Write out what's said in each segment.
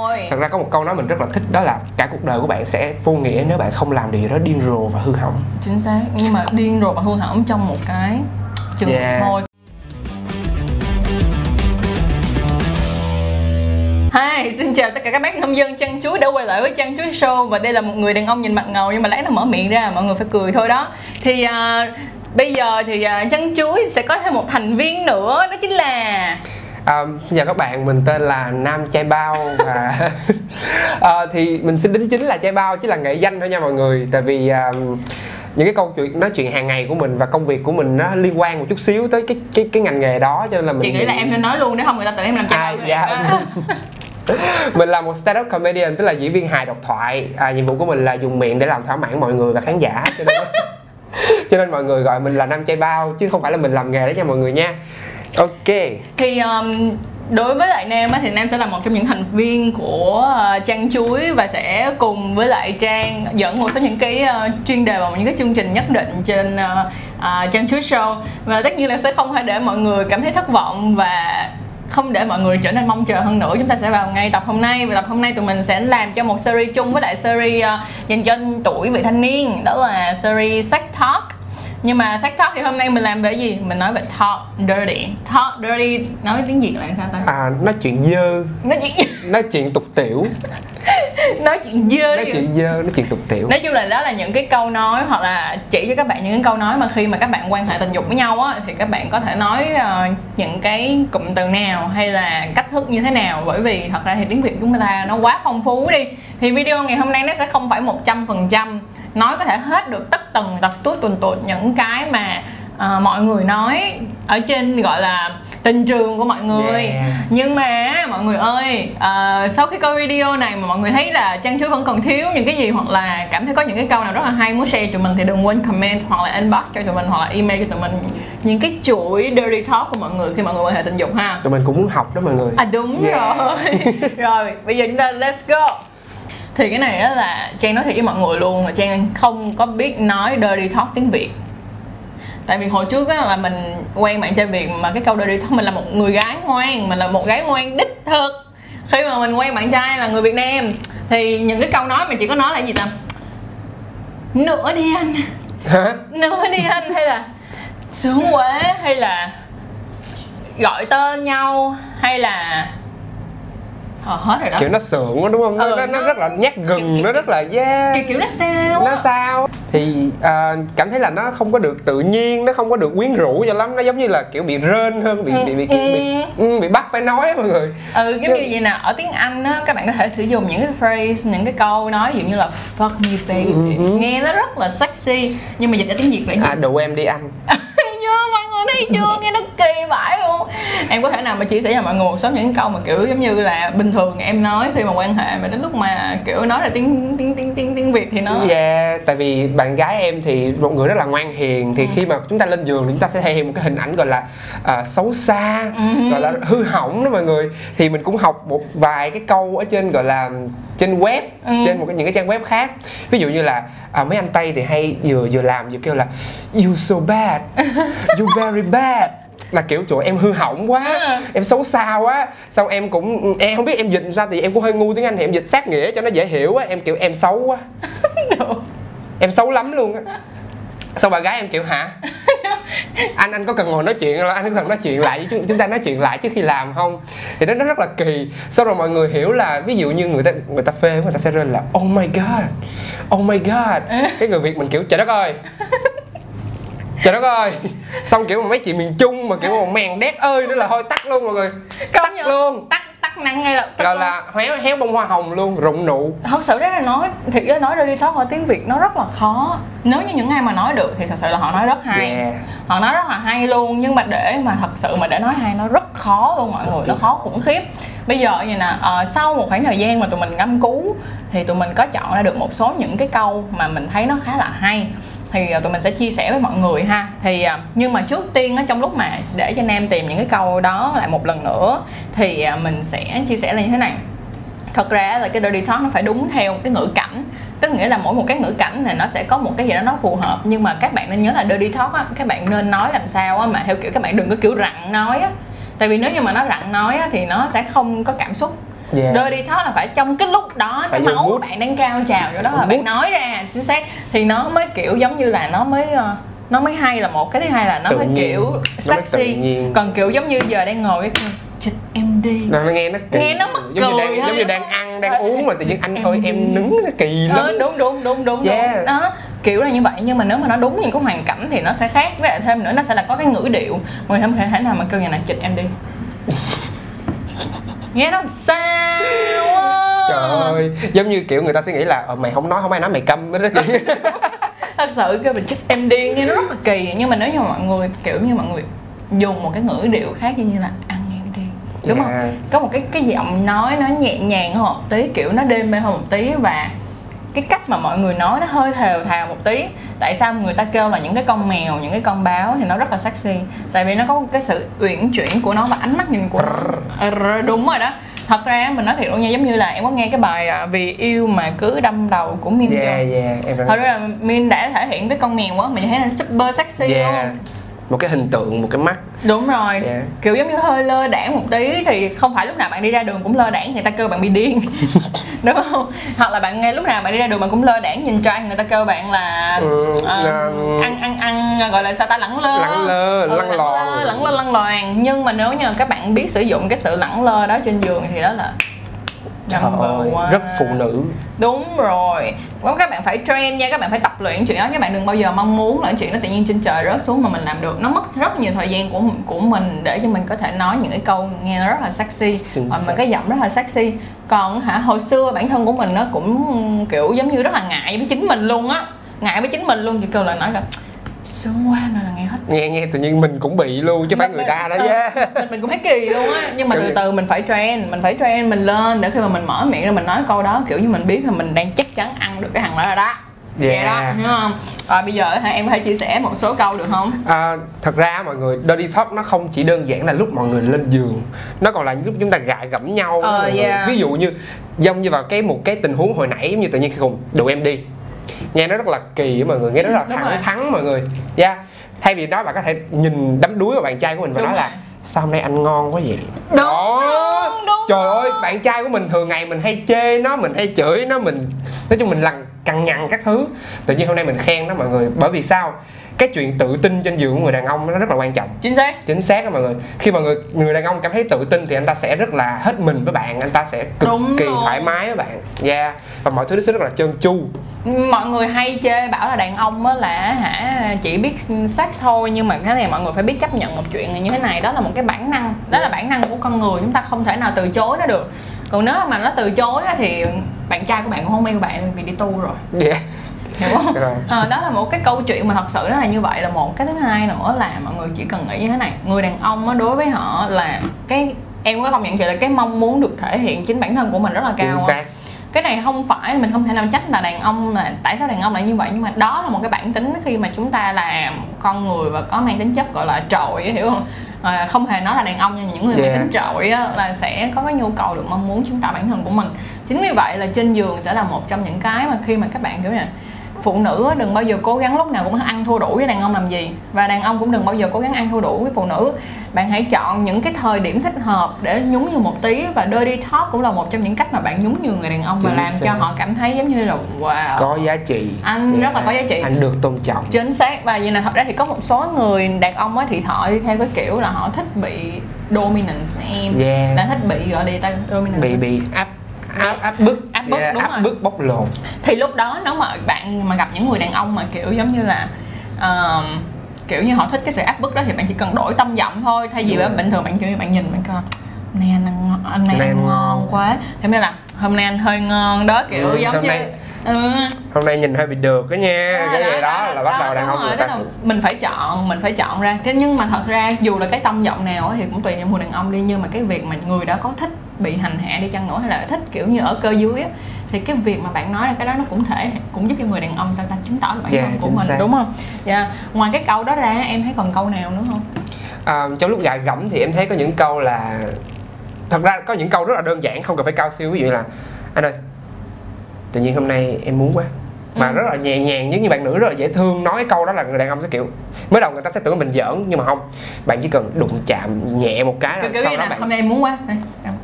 thôi. Thật ra có một câu nói mình rất là thích đó là cả cuộc đời của bạn sẽ vô nghĩa nếu bạn không làm điều gì đó điên rồ và hư hỏng. Chính xác nhưng mà điên rồi và hư hỏng trong một cái trường Yeah. thôi. Hi, xin chào tất cả các bác nông dân chăn chuối đã quay lại với chăn chuối show. Và đây là một người đàn ông nhìn mặt ngầu nhưng mà lát nó mở miệng ra mọi người phải cười thôi đó. Thì à, bây giờ thì à, chăn chuối sẽ có thêm một thành viên nữa đó chính là Um, xin chào các bạn, mình tên là Nam Chai Bao và Ờ, thì mình xin đính chính là Chai Bao chứ là nghệ danh thôi nha mọi người. Tại vì um, những cái câu chuyện nói chuyện hàng ngày của mình và công việc của mình nó liên quan một chút xíu tới cái cái cái ngành nghề đó cho nên là mình chị nghĩ là em nên nói luôn để không người ta tưởng em làm À, chai bao dạ. mình là một stand up comedian tức là diễn viên hài độc thoại. À, nhiệm vụ của mình là dùng miệng để làm thỏa mãn mọi người và khán giả cho nên cho nên mọi người gọi mình là Nam Chai Bao chứ không phải là mình làm nghề đó nha mọi người nha ok. Thì um, đối với lại Nam á, thì Nam sẽ là một trong những thành viên của ờ, Trang Chuối và sẽ cùng với lại Trang dẫn một số những cái uh, chuyên đề và những cái chương trình nhất định trên uh, uh, Trang Chuối Show. Và tất nhiên là sẽ không phải để mọi người cảm thấy thất vọng và không để mọi người trở nên mong chờ hơn nữa. Chúng ta sẽ vào ngay tập hôm nay. Và tập hôm nay tụi mình sẽ làm cho một series chung với lại series uh, dành cho tuổi vị thanh niên. Đó là series sex talk nhưng mà sex talk thì hôm nay mình làm về gì? Mình nói về talk dirty. Talk dirty nói tiếng việt là sao ta? À, nói chuyện dơ. Nói chuyện nói chuyện tục tiểu. Nói chuyện dơ nói chuyện dơ nói chuyện tục tiểu. Nói chung là đó là những cái câu nói hoặc là chỉ cho các bạn những cái câu nói mà khi mà các bạn quan hệ tình dục với nhau á thì các bạn có thể nói ờ, những cái cụm từ nào hay là cách thức như thế nào. Bởi vì thật ra thì tiếng việt chúng ta nó quá phong phú đi. Thì video ngày hôm nay nó sẽ không phải một trăm phần trăm nói có thể hết được tất tần tật tuốt tuần tuột những cái mà ờ, mọi người nói ở trên gọi là tình trường của mọi người. Yeah. nhưng mà mọi người ơi ờ, sau khi coi video này mà mọi người thấy là trang chuối vẫn còn thiếu những cái gì hoặc là cảm thấy có những cái câu nào rất là hay muốn share cho tụi mình thì đừng quên comment hoặc là inbox cho tụi mình hoặc là email cho tụi mình những cái chuỗi dirty talk của mọi người khi mọi người quan hệ tình dục ha. Tụi mình cũng muốn học đó mọi người. À đúng Yeah. rồi. Rồi bây giờ chúng ta let's go thì cái này á là trang nói thiệt với mọi người luôn là trang không có biết nói dirty talk tiếng việt. Tại vì hồi trước á là mình quen bạn trai việt mà cái câu dirty talk mình là một người gái ngoan mình là một gái ngoan đích thực. Khi mà mình quen bạn trai là người việt nam thì những cái câu nói mình chỉ có nói là gì ta? Nữa đi anh. Hả? Nữa đi anh hay là sướng quá hay là gọi tên nhau hay là ờ, hết rồi đó. Kiểu nó sượng quá đúng không? Nó, Ừ, nó, nó nó- rất là nhát gừng kiểu- nó rất là yeah kiểu kiểu nó sao nó sao thì à, cảm thấy là nó không có được tự nhiên nó không có được quyến rũ cho lắm. Nó giống như là kiểu bị rên hơn bị bị bị, bị, bị, ừ, bị bắt phải nói mọi người. Ừ giống như vậy nè. Ở tiếng anh á các bạn có thể sử dụng những cái phrase những cái câu nói ví dụ như là fuck me baby Ừ, nghe nó rất là sexy nhưng mà dịch ra tiếng việt gì à đủ em đi người thấy chưa nghe nó kỳ vãi luôn em có thể nào mà chia sẻ cho mọi người một số những câu mà kiểu giống như là bình thường em nói khi mà quan hệ mà đến lúc mà kiểu nói là tiếng tiếng tiếng tiếng tiếng việt thì nó Yeah, tại vì bạn gái em thì một người rất là ngoan hiền Ừ. thì khi mà chúng ta lên giường thì chúng ta sẽ thể hiện một cái hình ảnh gọi là à, xấu xa, Ừ. gọi là hư hỏng đó mọi người. Thì mình cũng học một vài cái câu ở trên gọi là trên web, Ừ. trên một cái những cái trang web khác. Ví dụ như là à, mấy anh Tây thì hay vừa vừa làm vừa kêu là you so bad, you very bad là kiểu chỗ em hư hỏng quá. Ừ. em xấu xa quá xong em cũng em không biết em dịch sao thì em cũng hơi ngu tiếng anh thì em dịch sát nghĩa cho nó dễ hiểu á. Em kiểu em xấu quá. Em xấu lắm luôn á. Sau bà gái em kiểu hả? Anh anh có cần ngồi nói chuyện không? Anh có cần nói chuyện lại với chúng, chúng ta nói chuyện lại trước khi làm không? Thì nó nó rất là kỳ. Sau rồi mọi người hiểu là ví dụ như người ta người ta phê người ta sẽ rên là oh my god oh my god. Cái người việt mình kiểu trời đất ơi trời đất ơi. Xong kiểu mấy chị miền trung mà kiểu mà mèn đét ơi nữa là thôi tắt luôn mọi người. Công tắt nhận. luôn. Tắt tắt năng ngay lập tức gọi là héo héo bông hoa hồng luôn rụng nụ. Thật sự ra là nói thiệt ra nói dirty talk ở tiếng việt nó rất là khó. Nếu như những ai mà nói được thì thật sự là họ nói rất hay. Yeah. họ nói rất là hay luôn nhưng mà để mà thật sự mà để nói hay nó rất khó luôn mọi người nó khó khủng khiếp. Bây giờ vậy nè ờ, sau một khoảng thời gian mà tụi mình ngâm cứu thì tụi mình có chọn ra được một số những cái câu mà mình thấy nó khá là hay thì à, tụi mình sẽ chia sẻ với mọi người ha. Thì à, nhưng mà trước tiên á, trong lúc mà để cho nam tìm những cái câu đó lại một lần nữa, thì à, mình sẽ chia sẻ là như thế này. Thật ra là cái dirty talk nó phải đúng theo cái ngữ cảnh. Tức nghĩa là mỗi một cái ngữ cảnh này nó sẽ có một cái gì đó nó phù hợp, nhưng mà các bạn nên nhớ là dirty talk á, các bạn nên nói làm sao á, mà theo kiểu các bạn đừng có kiểu rặn nói á. Tại vì nếu như mà nó rặn nói á, thì nó sẽ không có cảm xúc. Yeah. dirty talk là phải trong cái lúc đó Phải cái máu bạn đang cao trào chỗ đó là bạn nói ra chính xác. Thì nó mới kiểu giống như là nó mới ờ, nó mới hay là một cái thứ hai là nó Tự mới nhiên. kiểu sexy. còn kiểu giống như giờ đang ngồi chịch em đi. Nó nghe nó kỳ. Nghe nó mắc giống như cười đang thôi, giống như đang ăn đang uống mà tự nhiên anh ơi đi. em nứng nó kỳ lắm. ờ, đúng đúng đúng đúng. Yeah. đúng đó kiểu là như vậy. Nhưng mà nếu mà nó đúng những cái hoàn cảnh thì nó sẽ khác. Với lại thêm nữa nó sẽ là có cái ngữ điệu. Mình không thể thể nào mà kêu nhà này chịch em đi nghe nó sao trời ơi giống như kiểu người ta sẽ nghĩ là ờ, mày không nói không ai nói mày câm. Đó thật sự cái mình chích em điên nghe nó rất là kỳ. Nhưng mà nếu như mọi người kiểu như mọi người dùng một cái ngữ điệu khác như là ăn em đi đúng Dạ. không có một cái cái giọng nói nó nhẹ nhàng hơn một tí kiểu nó đêm mê hơn một tí và cái cách mà mọi người nói nó hơi thều thào một tí. Tại sao người ta kêu là những cái con mèo những cái con báo thì nó rất là sexy? Tại vì nó có một cái sự uyển chuyển của nó và ánh mắt nhìn của nó. Ờ, đúng rồi đó. Thật ra mình nói thiệt luôn nha giống như là em có nghe cái bài à, vì yêu mà cứ đâm đầu của Min yeah yeah em thật ra là Min đã thể hiện cái con mèo quá mình thấy là super sexy yeah. luôn một cái hình tượng một cái mắt. Đúng rồi. Yeah. kiểu giống như hơi lơ đãng một tí thì không phải lúc nào bạn đi ra đường cũng lơ đãng người ta kêu bạn bị điên. Đúng không? Hoặc là bạn nghe lúc nào bạn đi ra đường bạn cũng lơ đãng nhìn trai người ta kêu bạn là Ừ, là- ăn ăn ăn gọi là sao ta lẳng lơ. Lẳng lơ, Ờ, lăng lẳng lơ lăng loàn nhưng mà nếu như các bạn biết sử dụng cái sự lẳng lơ đó trên giường thì đó là number one. rất phụ nữ. Đúng rồi. Đúng, các bạn phải train nha các bạn phải tập luyện chuyện đó. Các bạn đừng bao giờ mong muốn là chuyện nó tự nhiên trên trời rớt xuống mà mình làm được. Nó mất rất nhiều thời gian của của mình để cho mình có thể nói những cái câu nghe nó rất là sexy. Và mình cái giọng rất là sexy. Còn hả hồi xưa bản thân của mình nó cũng kiểu giống như rất là ngại với chính mình luôn á. Ngại với chính mình luôn. Chỉ kêu là nói là sướng quá nên là nghe hết nghe nghe tự nhiên mình cũng bị luôn chứ phải người ta đó ờ, yeah. mình mình cũng thấy kỳ luôn á nhưng mà từ từ mình phải train mình phải train mình lên để khi mà mình mở miệng ra mình nói câu đó kiểu như mình biết là mình đang chắc chắn ăn được cái thằng đó rồi đó vậy Yeah. đó hiểu không rồi bây giờ em có thể chia sẻ một số câu được không À, thật ra mọi người dirty talk nó không chỉ đơn giản là lúc mọi người lên giường nó còn là lúc chúng ta gạ gẫm nhau người. yeah. ví dụ như giống như vào cái một cái tình huống hồi nãy giống như tự nhiên khi cùng đủ em đi nghe nó rất là kỳ á mọi người nghe rất là Đúng thẳng rồi. thắn mọi người yeah. thay vì đó bạn có thể nhìn đắm đuối vào bạn trai của mình và Đúng nói là rồi. sao hôm nay anh ngon quá vậy đúng Đó. đúng, đúng trời rồi. ơi bạn trai của mình thường ngày mình hay chê nó mình hay chửi nó mình nói chung mình lằng cằn nhằn các thứ. Tự nhiên hôm nay mình khen nó mọi người. Bởi vì sao? Cái chuyện tự tin trên giường của người đàn ông nó rất là quan trọng. Chính xác. Chính xác đó mọi người. Khi mà người người đàn ông cảm thấy tự tin thì anh ta sẽ rất là hết mình với bạn anh ta sẽ cực Đúng kỳ rồi. thoải mái với bạn. Yeah. Và mọi thứ nó sẽ rất là trơn tru. Mọi người hay chê bảo là đàn ông á là hả chỉ biết sex thôi nhưng mà cái này mọi người phải biết chấp nhận một chuyện như thế này. Đó là một cái bản năng. Đó là bản năng của con người. Chúng ta không thể nào từ chối nó được còn nếu mà nó từ chối á thì bạn trai của bạn cũng không yêu bạn vì đi tu rồi. Yeah hiểu không. Ờ, đó là một cái câu chuyện mà thật sự nó là như vậy. Là một cái thứ hai nữa là mọi người chỉ cần nghĩ như thế này. Người đàn ông á đối với họ là cái em có công nhận chị là cái mong muốn được thể hiện chính bản thân của mình rất là cao cái này không phải mình không thể nào trách là đàn ông là tại sao đàn ông lại như vậy? Nhưng mà đó là một cái bản tính khi mà chúng ta làm con người và có mang tính chất gọi là trội hiểu không à, không hề nói là đàn ông nhưng những người Yeah. tính trội á, là sẽ có cái nhu cầu được mong muốn chứng tỏ bản thân của mình. Chính vì vậy là trên giường sẽ là một trong những cái mà khi mà các bạn kiểu như là phụ nữ đừng bao giờ cố gắng lúc nào cũng ăn thua đủ với đàn ông làm gì. Và đàn ông cũng đừng bao giờ cố gắng ăn thua đủ với phụ nữ bạn hãy chọn những cái thời điểm thích hợp để nhún nhường một tí và dirty talk cũng là một trong những cách mà bạn nhún nhường người đàn ông và Chính làm xác. cho họ cảm thấy giống như là wow. Có giá trị. Anh rất là có giá trị. anh được tôn trọng. Chính xác. Và vậy là thật ra thì có một số người đàn ông á thì họ đi theo cái kiểu là họ thích bị dominance em. Yeah. đã thích bị gọi là ta? Dominance. Bị bị áp áp áp bức. Áp bức, đúng áp rồi. bức bóc lột. Thì lúc đó nếu mà bạn mà gặp những người đàn ông mà kiểu giống như là ờm, kiểu như họ thích cái sự áp bức đó thì bạn chỉ cần đổi tâm giọng thôi thay vì rồi. bình thường bạn kiểu như bạn nhìn bạn coi này anh ăn ngon anh này nay ăn ngon ngon." quá thế nên là hôm nay anh hơi ngon đó kiểu Ừ, giống như nay- ừ, hôm nay nhìn hơi bị được đó nha. Cái gì đó, là bắt đầu đàn ông người ta. mình phải chọn mình phải chọn ra. Thế nhưng mà thật ra dù là cái tông giọng nào thì cũng tùy vào người đàn ông đi. Nhưng mà cái việc mà người đó có thích bị hành hạ đi chăng nữa hay là thích kiểu như ở cơ dưới á thì cái việc mà bạn nói ra cái đó nó cũng thể cũng giúp cho người đàn ông sao ta chứng tỏ được bản Yeah, thân của mình xác. đúng không? Dạ. Ngoài cái câu đó ra em thấy còn câu nào nữa không? À, trong lúc gạ gẫm thì em thấy có những câu là thật ra có những câu rất là đơn giản không cần phải cao siêu. Ví dụ như là anh ơi tự nhiên hôm nay em muốn quá. Mà Ừ. rất là nhẹ nhàng giống như bạn nữ rất là dễ thương nói câu đó là người đàn ông sẽ kiểu mới đầu người ta sẽ tưởng mình giỡn nhưng mà không. Bạn chỉ cần đụng chạm nhẹ một cái là kiểu kiểu sau đó bạn hôm nay em muốn quá.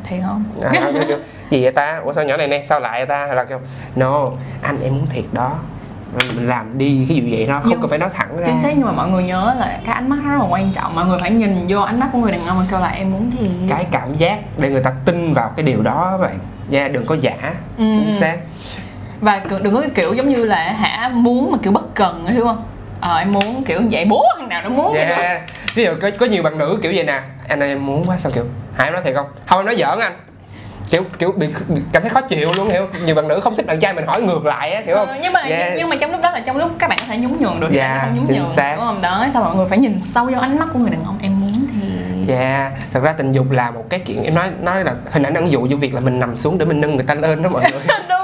Thiệt không? À, kiểu, kiểu, gì vậy ta? Ủa sao nhỏ này nè? Sao lại vậy ta? Hay là kêu no anh em muốn thiệt đó. Mình làm đi cái gì vậy đó không Nhưng- cần phải nói thẳng ra. chính xác nhưng mà mọi người nhớ là cái ánh mắt rất là quan trọng. Mọi người phải nhìn vô ánh mắt của người đàn ông và kêu là em muốn thì cái cảm giác để người ta tin vào cái điều đó các bạn. Nha đừng có giả. Ừ. chính xác và đừng có cái kiểu giống như là hả muốn mà kiểu bất cần hiểu không? Ờ em muốn kiểu vậy bố thằng nào nó muốn vậy đó. Yeah. ví dụ có, có nhiều bạn nữ kiểu vậy nè. Anh ơi em muốn quá sao kiểu? Hả em nói thiệt không? Không em nói giỡn anh. Kiểu kiểu bị, bị cảm thấy khó chịu luôn hiểu nhiều bạn nữ không thích bạn trai mình hỏi ngược lại á hiểu không? Ờ, nhưng mà Yeah. nhưng mà trong lúc đó là trong lúc các bạn có thể nhún nhường được sẽ không nhún nhường xác. đúng không? Đó sao mọi người phải nhìn sâu vô ánh mắt của người đàn ông em muốn thì Dạ, thật ra tình dục là một cái chuyện em nói nói là hình ảnh ẩn dụ vô việc là mình nằm xuống để mình nâng người ta lên đó mọi người.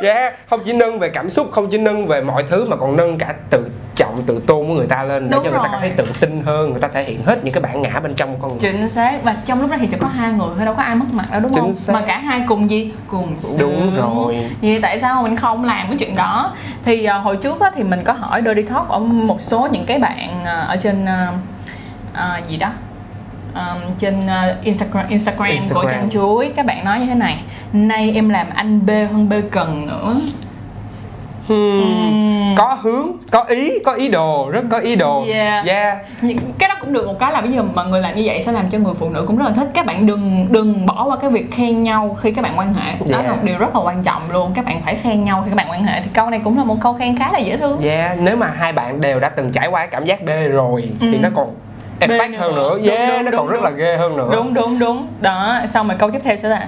đúng rồi Dạ, không chỉ nâng về cảm xúc, không chỉ nâng về mọi thứ mà còn nâng cả tự trọng, tự tôn của người ta lên để Đúng cho người ta cảm thấy tự tin hơn, người ta thể hiện hết những cái bản ngã bên trong của con người. chính xác và trong lúc đó thì chỉ có hai người thôi đâu có ai mất mặt đâu đúng Chính không xác. mà cả hai cùng gì cùng Đúng sướng. rồi. vậy tại sao mình không làm cái chuyện đó thì à, hồi trước á, thì mình có hỏi dirty talk ở một số những cái bạn à, ở trên à, à, gì đó Ờm, trên à, Instagram, Instagram của Instagram. Trang Chuối các bạn nói như thế này nay em làm anh B hơn B cần nữa Hmm, Có hướng, có ý, có ý đồ, rất có ý đồ. Yeah. Yeah. Cái đó cũng được một cái là bây giờ mọi người làm như vậy sẽ làm cho người phụ nữ cũng rất là thích các bạn đừng đừng bỏ qua cái việc khen nhau khi các bạn quan hệ đó Yeah. là một điều rất là quan trọng luôn các bạn phải khen nhau khi các bạn quan hệ thì câu này cũng là một câu khen khá là dễ thương Yeah, nếu mà hai bạn đều đã từng trải qua cái cảm giác B rồi thì Ừ. nó còn effect nữa. hơn nữa. Đúng, Yeah, đúng, nó đúng, còn rất đúng. là ghê hơn nữa. đúng đúng đúng đó xong rồi câu tiếp theo sẽ là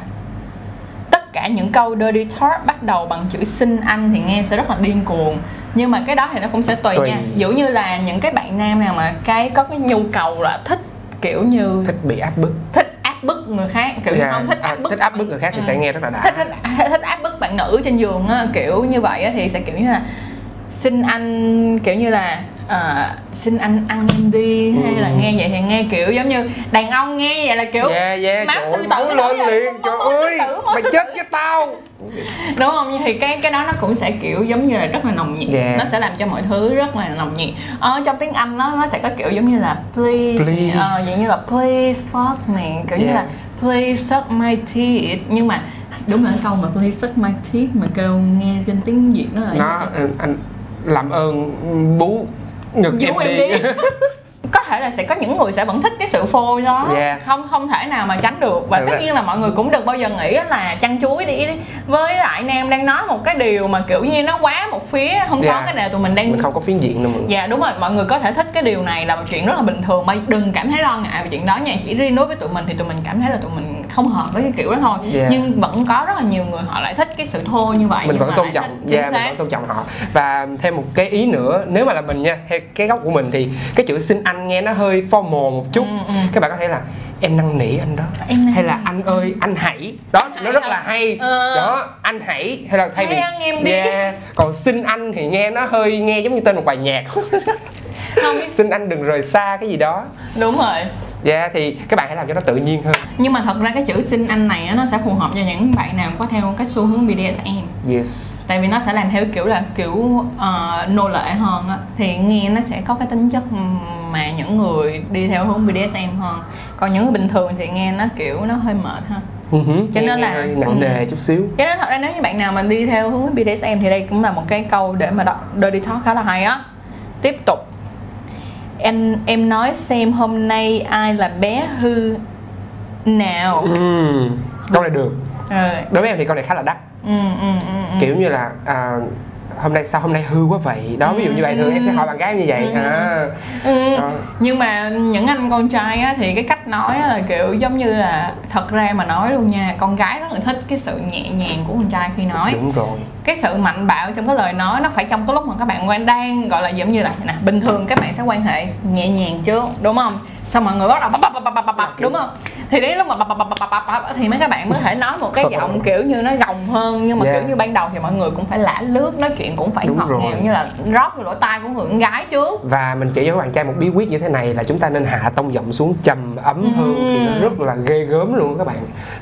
tất cả những câu dirty talk bắt đầu bằng chữ xin anh thì nghe sẽ rất là điên cuồng nhưng mà cái đó thì nó cũng sẽ tùy, Tùy. nha dụ như là những cái bạn nam nào mà cái có cái nhu cầu là thích kiểu như Thích bị áp bức. thích áp bức người khác kiểu như Yeah. không thích À, áp bức thích áp bức người khác thì Ừ. sẽ nghe rất là đã. thích thích thích áp bức bạn nữ trên giường á kiểu như vậy á thì sẽ kiểu như là xin anh kiểu như là ờ, xin anh ăn em đi hay Ừ. là nghe vậy thì nghe kiểu giống như đàn ông nghe vậy là kiểu yeah, yeah, máu sư tử lên liền trời ơi mày chết với tao đúng không thì cái cái đó nó cũng sẽ kiểu giống như là rất là nồng nhiệt Yeah. nó sẽ làm cho mọi thứ rất là nồng nhiệt ở trong tiếng anh nó nó sẽ có kiểu giống như là please, Please. ờ, như là please fuck me kiểu như Yeah. là please suck my teeth nhưng mà đúng là cái câu mà please suck my teeth mà kêu nghe trên tiếng việt nó là nó anh, anh làm ơn bú ngực em em đi, đi. có thể là sẽ có những người sẽ vẫn thích cái sự phô đó. Yeah. không không thể nào mà tránh được. Và Thật tất ra- nhiên là mọi người cũng đừng bao giờ nghĩ là chăn chuối đi. Với lại nam đang nói một cái điều mà kiểu như nó quá một phía. Không có Yeah. cái nào tụi mình đang mình không có phiến diện đâu Dạ đúng rồi, mọi người có thể thích cái điều này là một chuyện rất là bình thường. Mà đừng cảm thấy lo ngại về chuyện đó nha. Chỉ riêng đối với tụi mình thì tụi mình cảm thấy là tụi mình không hợp với cái kiểu đó thôi. Yeah. Nhưng vẫn có rất là nhiều người họ lại thích cái sự thô như vậy mình vẫn tôn trọng. Chính yeah, mình vẫn tôn trọng họ. Và thêm một cái ý nữa nếu mà là mình nha theo cái góc của mình thì cái chữ xin anh nghe nó hơi formal một chút. Ừ, ừ. các bạn có thể là em năn nỉ anh đó. Em hay là anh ơi anh hãy. Đó nó rất là hay. Ờ. đó anh hãy. Hay là thay Hãy vì ăn em đi. yeah. còn xin anh thì nghe nó hơi nghe giống như tên một bài nhạc. Không xin anh đừng rời xa cái gì đó. Đúng rồi yeah thì các bạn hãy làm cho nó tự nhiên hơn. Nhưng mà thật ra cái chữ xin anh này á, nó sẽ phù hợp cho những bạn nào có theo cái xu hướng BDSM. Yes. Tại vì nó sẽ làm theo kiểu là kiểu ờ, nô lệ hơn á. Thì nghe nó sẽ có cái tính chất mà những người đi theo hướng BDSM hơn. Còn những người bình thường thì nghe nó kiểu nó hơi mệt ha. Ừ hứ, Cho nên là- nặng ừ. nề chút xíu. Cho nên thật ra nếu như bạn nào mà đi theo hướng BDSM thì đây cũng là một cái câu để mà đo- dirty talk khá là hay á. Tiếp tục. Em em nói xem hôm nay ai là bé hư nào. Ừm, câu này được Ừ. đối với em thì câu này khá là đắt Ừ, ừ, ừ, ừ. kiểu như là à, hôm nay sao hôm nay hư quá vậy? Đó ví dụ như vậy thường em sẽ hỏi bạn gái như vậy. Ừ. à, Ừ. đó. Nhưng mà những anh con trai á, thì cái cách nói á là kiểu giống như là thật ra mà nói luôn nha con gái rất là thích cái sự nhẹ nhàng của con trai khi nói. Đúng rồi. Cái sự mạnh bạo trong cái lời nói nó phải trong cái lúc mà các bạn quan đang gọi là giống như là nè bình thường các bạn sẽ quan hệ nhẹ nhàng trước đúng không? Xong mọi người bắt đầu bập bập bập bập bập đúng không thì đến lúc mà bập bập bập bập bập bập thì mấy các bạn mới thể nói một cái giọng kiểu như nó gồng hơn. Nhưng mà Yeah. kiểu như ban đầu thì mọi người cũng phải lả lướt nói chuyện cũng phải Đúng ngọt ngào như là rót vào lỗ tai của người con gái trước. Và mình chỉ cho các bạn trai một bí quyết như thế này là chúng ta nên hạ tông giọng xuống trầm ấm hơn Ừ. thì nó rất là ghê gớm luôn các bạn.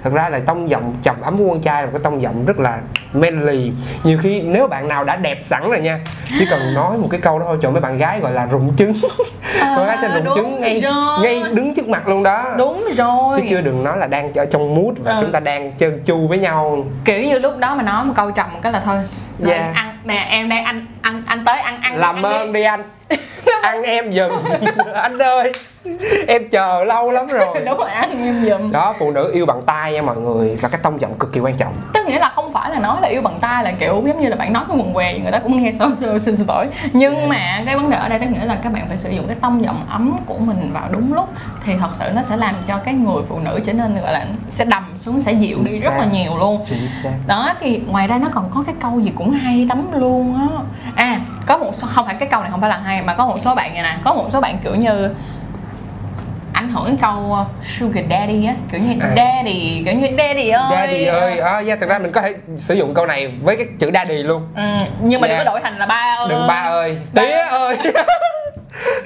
Thật ra là tông giọng trầm ấm của con trai là cái tông giọng rất là manly. Nhiều khi nếu bạn nào đã đẹp sẵn rồi nha chỉ cần nói một cái câu đó thôi cho mấy bạn gái gọi là rụng trứng. Mấy gái sẽ rụng trứng ngay rồi. ngay đứng trước mặt luôn đó. Đúng rồi chứ chưa đừng nói là đang ở trong mood và Ừ. chúng ta đang trơn chu với nhau. Kiểu như lúc đó mà nói một câu trầm một cái là thôi Thôi, Yeah. ăn nè em đây anh ăn anh tới ăn ăn làm ăn ơn đi. đi anh. Ăn em giùm. Anh ơi em chờ lâu lắm rồi. Đúng rồi ăn em giùm. Đó phụ nữ yêu bằng tay nha mọi người. Và cái tông giọng cực kỳ quan trọng. Tức nghĩa là không phải là nói là yêu bằng tay là kiểu giống như là bạn nói cái quần què người ta cũng nghe sơ sơ xin lỗi nhưng mà cái vấn đề ở đây tức nghĩa là các bạn phải sử dụng cái tông giọng ấm của mình vào đúng lúc. Thì thật sự nó sẽ làm cho cái người phụ nữ trở nên gọi là sẽ đầm xuống sẽ dịu đi rất là nhiều luôn. Chính xác. Đó thì ngoài ra nó còn có cái câu gì cũng hay lắm luôn á. À có một số không phải cái câu này không phải là hay mà có một số bạn này nè có một số bạn kiểu như ảnh hưởng cái câu sugar daddy á kiểu như À. daddy kiểu như daddy ơi. Daddy ơi à, yeah, thực ra mình có thể sử dụng câu này với cái chữ daddy luôn. Ừ, nhưng mà Yeah. đừng có đổi thành là ba ơi. Đừng ba ơi. Tía ơi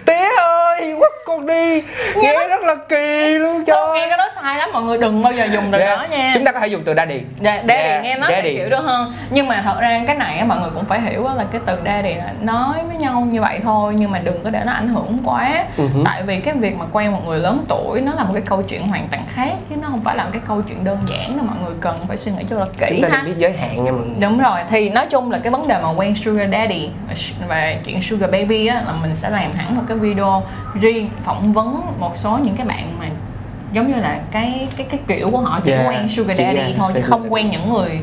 tía ơi quất con đi. Nghe rất là kỳ luôn cho nghe cái đó sai lắm mọi người đừng bao giờ dùng từ đó nha. chúng ta có thể dùng từ daddy. Dạ, daddy Yeah, nghe nó daddy. sẽ kiểu được hơn. Nhưng mà thật ra cái này á, mọi người cũng phải hiểu là cái từ daddy là nói với nhau như vậy thôi nhưng mà đừng có để nó ảnh hưởng quá. Hứ. tại vì cái việc mà quen một người lớn tuổi nó là một cái câu chuyện hoàn toàn khác chứ nó không phải là một cái câu chuyện đơn giản đâu mọi người cần phải suy nghĩ cho là kỹ chúng ta ha. biết giới hạn nha mọi người. Đúng rồi, thì nói chung là cái vấn đề mà quen sugar daddy và chuyện sugar baby á là mình sẽ làm hẳn một cái video riêng phỏng vấn một số những cái bạn mà giống như là cái cái cái kiểu của họ chỉ Yeah, quen sugar daddy thôi chứ không quen những người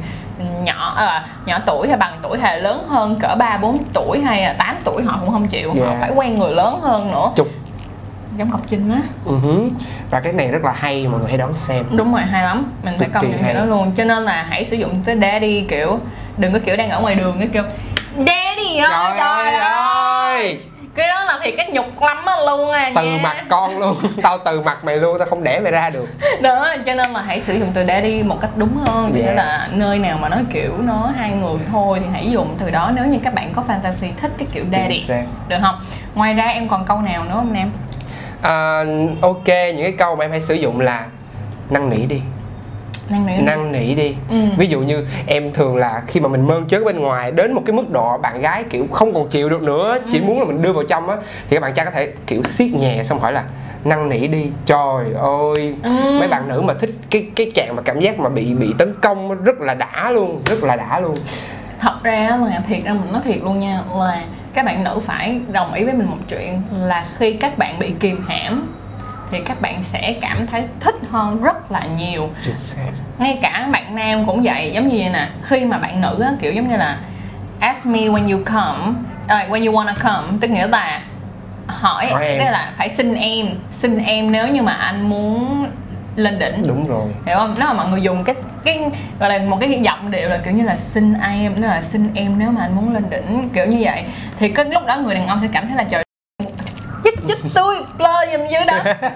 nhỏ à, nhỏ tuổi hay bằng tuổi hay lớn hơn cỡ 3 4 tuổi hay là 8 tuổi họ cũng không chịu, họ Yeah. phải quen người lớn hơn nữa. chục Giống Ngọc Trinh á. Hứ. và cái này rất là hay mọi người hãy đón xem Đúng rồi, hay lắm. Mình phải Cực công kỳ nhận hay. chuyện đó luôn. Cho nên là hãy sử dụng tới daddy kiểu đừng có kiểu đang ở ngoài đường cái kiểu Daddy ơi trời, ơi cái đó là thì cái nhục lắm á luôn à từ nha. mặt con luôn. Tao từ mặt mày luôn tao không đẻ mày ra được. Đó cho nên là hãy sử dụng từ daddy một cách đúng hơn. Yeah. là nơi nào mà nó kiểu nó hai người thôi thì hãy dùng từ đó. Nếu như các bạn có fantasy thích cái kiểu daddy được không? Ngoài ra em còn câu nào nữa không nam? À, ok những cái câu mà em hay sử dụng là năn nỉ đi năng nỉ. Năn nỉ đi. Ừ. ví dụ như em thường là khi mà mình mơn trớn bên ngoài đến một cái mức độ bạn gái kiểu không còn chịu được nữa chỉ muốn là mình đưa vào trong á thì các bạn trai có thể kiểu siết nhẹ xong hỏi là năn nỉ đi. Trời ơi. Ừ. mấy bạn nữ mà thích cái cái trạng mà cảm giác mà bị bị tấn công rất là đã luôn rất là đã luôn. Thật ra là thiệt ra mình nói thiệt luôn nha là các bạn nữ phải đồng ý với mình một chuyện là khi các bạn bị kìm hãm thì các bạn sẽ cảm thấy thích hơn rất là nhiều. Chính xác. Ngay cả bạn nam cũng vậy giống như vậy nè khi mà bạn nữ á, kiểu giống như là ask me when you come. Uh, when you wanna come. Tức nghĩa là hỏi tức là phải xin em xin em nếu như mà anh muốn lên đỉnh. Đúng rồi. Hiểu không? Nếu mà mọi người dùng cái cái gọi là một cái giọng điệu là kiểu như là xin em tức là xin em nếu mà anh muốn lên đỉnh kiểu như vậy. Thì cái lúc đó người đàn ông sẽ cảm thấy là trời tôi blur giùm dưới đó.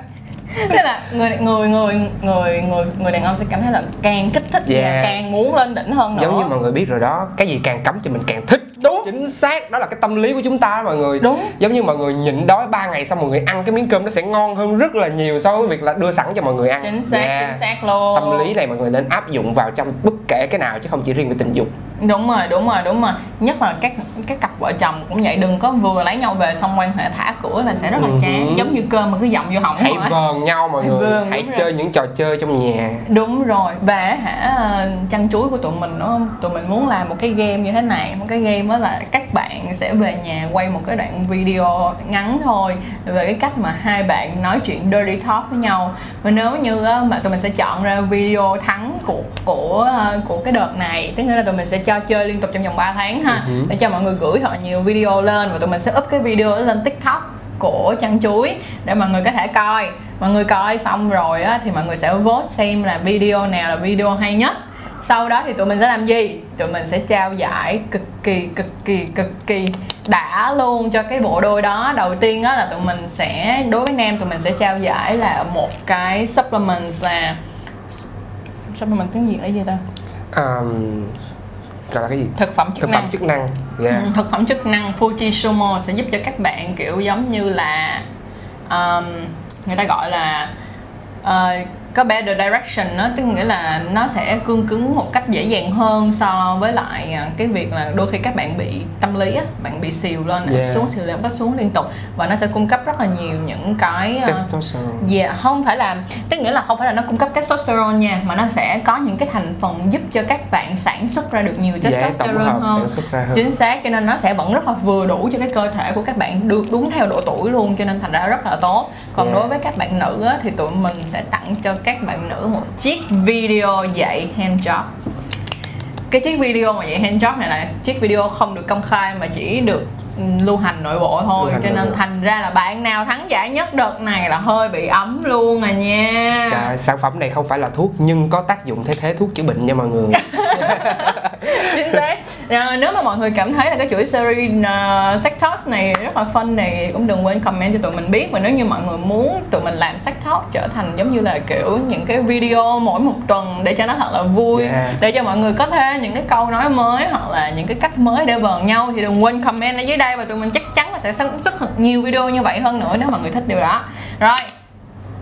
Tức là người người người người người người đàn ông sẽ cảm thấy là càng kích thích Yeah. càng muốn lên đỉnh hơn nữa. giống như mọi người biết rồi đó cái gì càng cấm thì mình càng thích. Đúng chính xác đó là cái tâm lý của chúng ta đó mọi người. Đúng. giống như mọi người nhịn đói 3 ngày xong mọi người ăn cái miếng cơm nó sẽ ngon hơn rất là nhiều so với việc là đưa sẵn cho mọi người ăn. Chính xác Yeah. chính xác luôn. Tâm lý này mọi người nên áp dụng vào trong bất kể cái nào chứ không chỉ riêng về tình dục. Đúng rồi đúng rồi đúng rồi. Nhất là các các cặp vợ chồng cũng vậy đừng có vừa lấy nhau về xong quan hệ thả cửa là sẽ rất là Ừ chán. Hứ. giống như cơm mà cứ dậm vô họng hãy thôi. vờn nhau mọi người. Vờn, hãy đúng rồi. chơi những trò chơi trong nhà. Đúng rồi. Và hả chăn chuối của tụi mình nữa tụi mình muốn làm một cái game như thế này một cái game đó là các bạn sẽ về nhà quay một cái đoạn video ngắn thôi về cái cách mà hai bạn nói chuyện dirty talk với nhau. Và nếu như á, mà tụi mình sẽ chọn ra video thắng của của của cái đợt này tức nghĩa là tụi mình sẽ cho chơi liên tục trong vòng 3 tháng ha Ừ để cho mọi người gửi thật nhiều video lên và tụi mình sẽ up cái video đó lên tiktok của chăn chuối để mọi người có thể coi. Mọi người coi xong rồi á, thì mọi người sẽ vote xem là video nào là video hay nhất. Sau đó thì tụi mình sẽ làm gì tụi mình sẽ trao giải cực kỳ cực kỳ cực kỳ đã luôn cho cái bộ đôi đó. Đầu tiên á là tụi mình sẽ đối với nam tụi mình sẽ trao giải là một cái supplement là supplement tiếng gì là gì ta? Um, gọi là cái gì? Thực phẩm chức thực năng. phẩm chức năng yeah. Ừ, thực phẩm chức năng Fujisumo sẽ giúp cho các bạn kiểu giống như là um, người ta gọi là ờ, có better direction nó tức nghĩa là nó sẽ cương cứng một cách dễ dàng hơn so với lại à, cái việc là đôi khi các bạn bị tâm lý á bạn bị xìu lên Yeah. xuống xìu lên bắt xuống liên tục. Và nó sẽ cung cấp rất là nhiều những cái à, testosterone. Dạ, không phải là tức nghĩa là không phải là nó cung cấp testosterone nha mà nó sẽ có những cái thành phần giúp cho các bạn sản xuất ra được nhiều testosterone hợp hơn. hơn. Chính xác cho nên nó sẽ vẫn rất là vừa đủ cho cái cơ thể của các bạn được đúng theo độ tuổi luôn cho nên thành ra rất là tốt còn Yeah. đối với các bạn nữ á, thì tụi mình sẽ tặng cho các bạn nữ một chiếc video dạy hand job. Cái chiếc video mà dạy hand job này là chiếc video không được công khai mà chỉ được ừ, lưu hành nội bộ thôi. Cho nên thành ra là bạn nào thắng giải nhất đợt này là hơi bị ấm luôn à nha. Trời, sản phẩm này không phải là thuốc nhưng có tác dụng thay thế thuốc chữa bệnh nha mọi người. Chính xác Ờ, nếu mà mọi người cảm thấy là cái chuỗi series uh, sex talks này rất là fun này cũng đừng quên comment cho tụi mình biết. Và nếu như mọi người muốn tụi mình làm sex talk trở thành giống như là kiểu những cái video mỗi một tuần để cho nó thật là vui Yeah. để cho mọi người có thêm những cái câu nói mới hoặc là những cái cách mới để vờn nhau thì đừng quên comment ở dưới đây. Và tụi mình chắc chắn là sẽ sản xuất thật nhiều video như vậy hơn nữa nếu mọi người thích điều đó. Rồi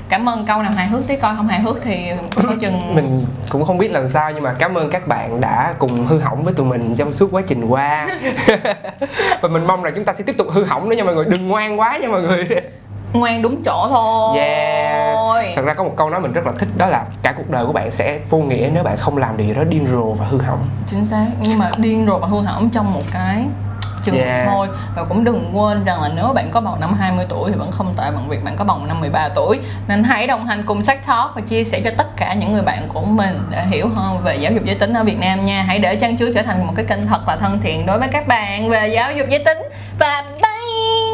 cảm ơn câu nào hài hước tí coi không hài hước thì coi chừng mình cũng không biết làm sao nhưng mà cảm ơn các bạn đã cùng hư hỏng với tụi mình trong suốt quá trình qua. Và mình mong là chúng ta sẽ tiếp tục hư hỏng nữa nha mọi người đừng ngoan quá nha mọi người. Ngoan đúng chỗ thôi. Yeah. Thật ra có một câu nói mình rất là thích đó là cả cuộc đời của bạn sẽ vô nghĩa nếu bạn không làm điều gì đó điên rồ và hư hỏng. Chính xác nhưng mà điên rồi và hư hỏng trong một cái chừng Yeah. thôi. Và cũng đừng quên rằng là nếu bạn có bầu năm 20 tuổi thì vẫn không tệ bằng việc bạn có bầu năm 13 tuổi. Nên hãy đồng hành cùng Sách Talk và chia sẻ cho tất cả những người bạn của mình để hiểu hơn về giáo dục giới tính ở Việt Nam nha. Hãy để Trang Chuối trở thành một cái kênh thật là thân thiện đối với các bạn về giáo dục giới tính. Và bye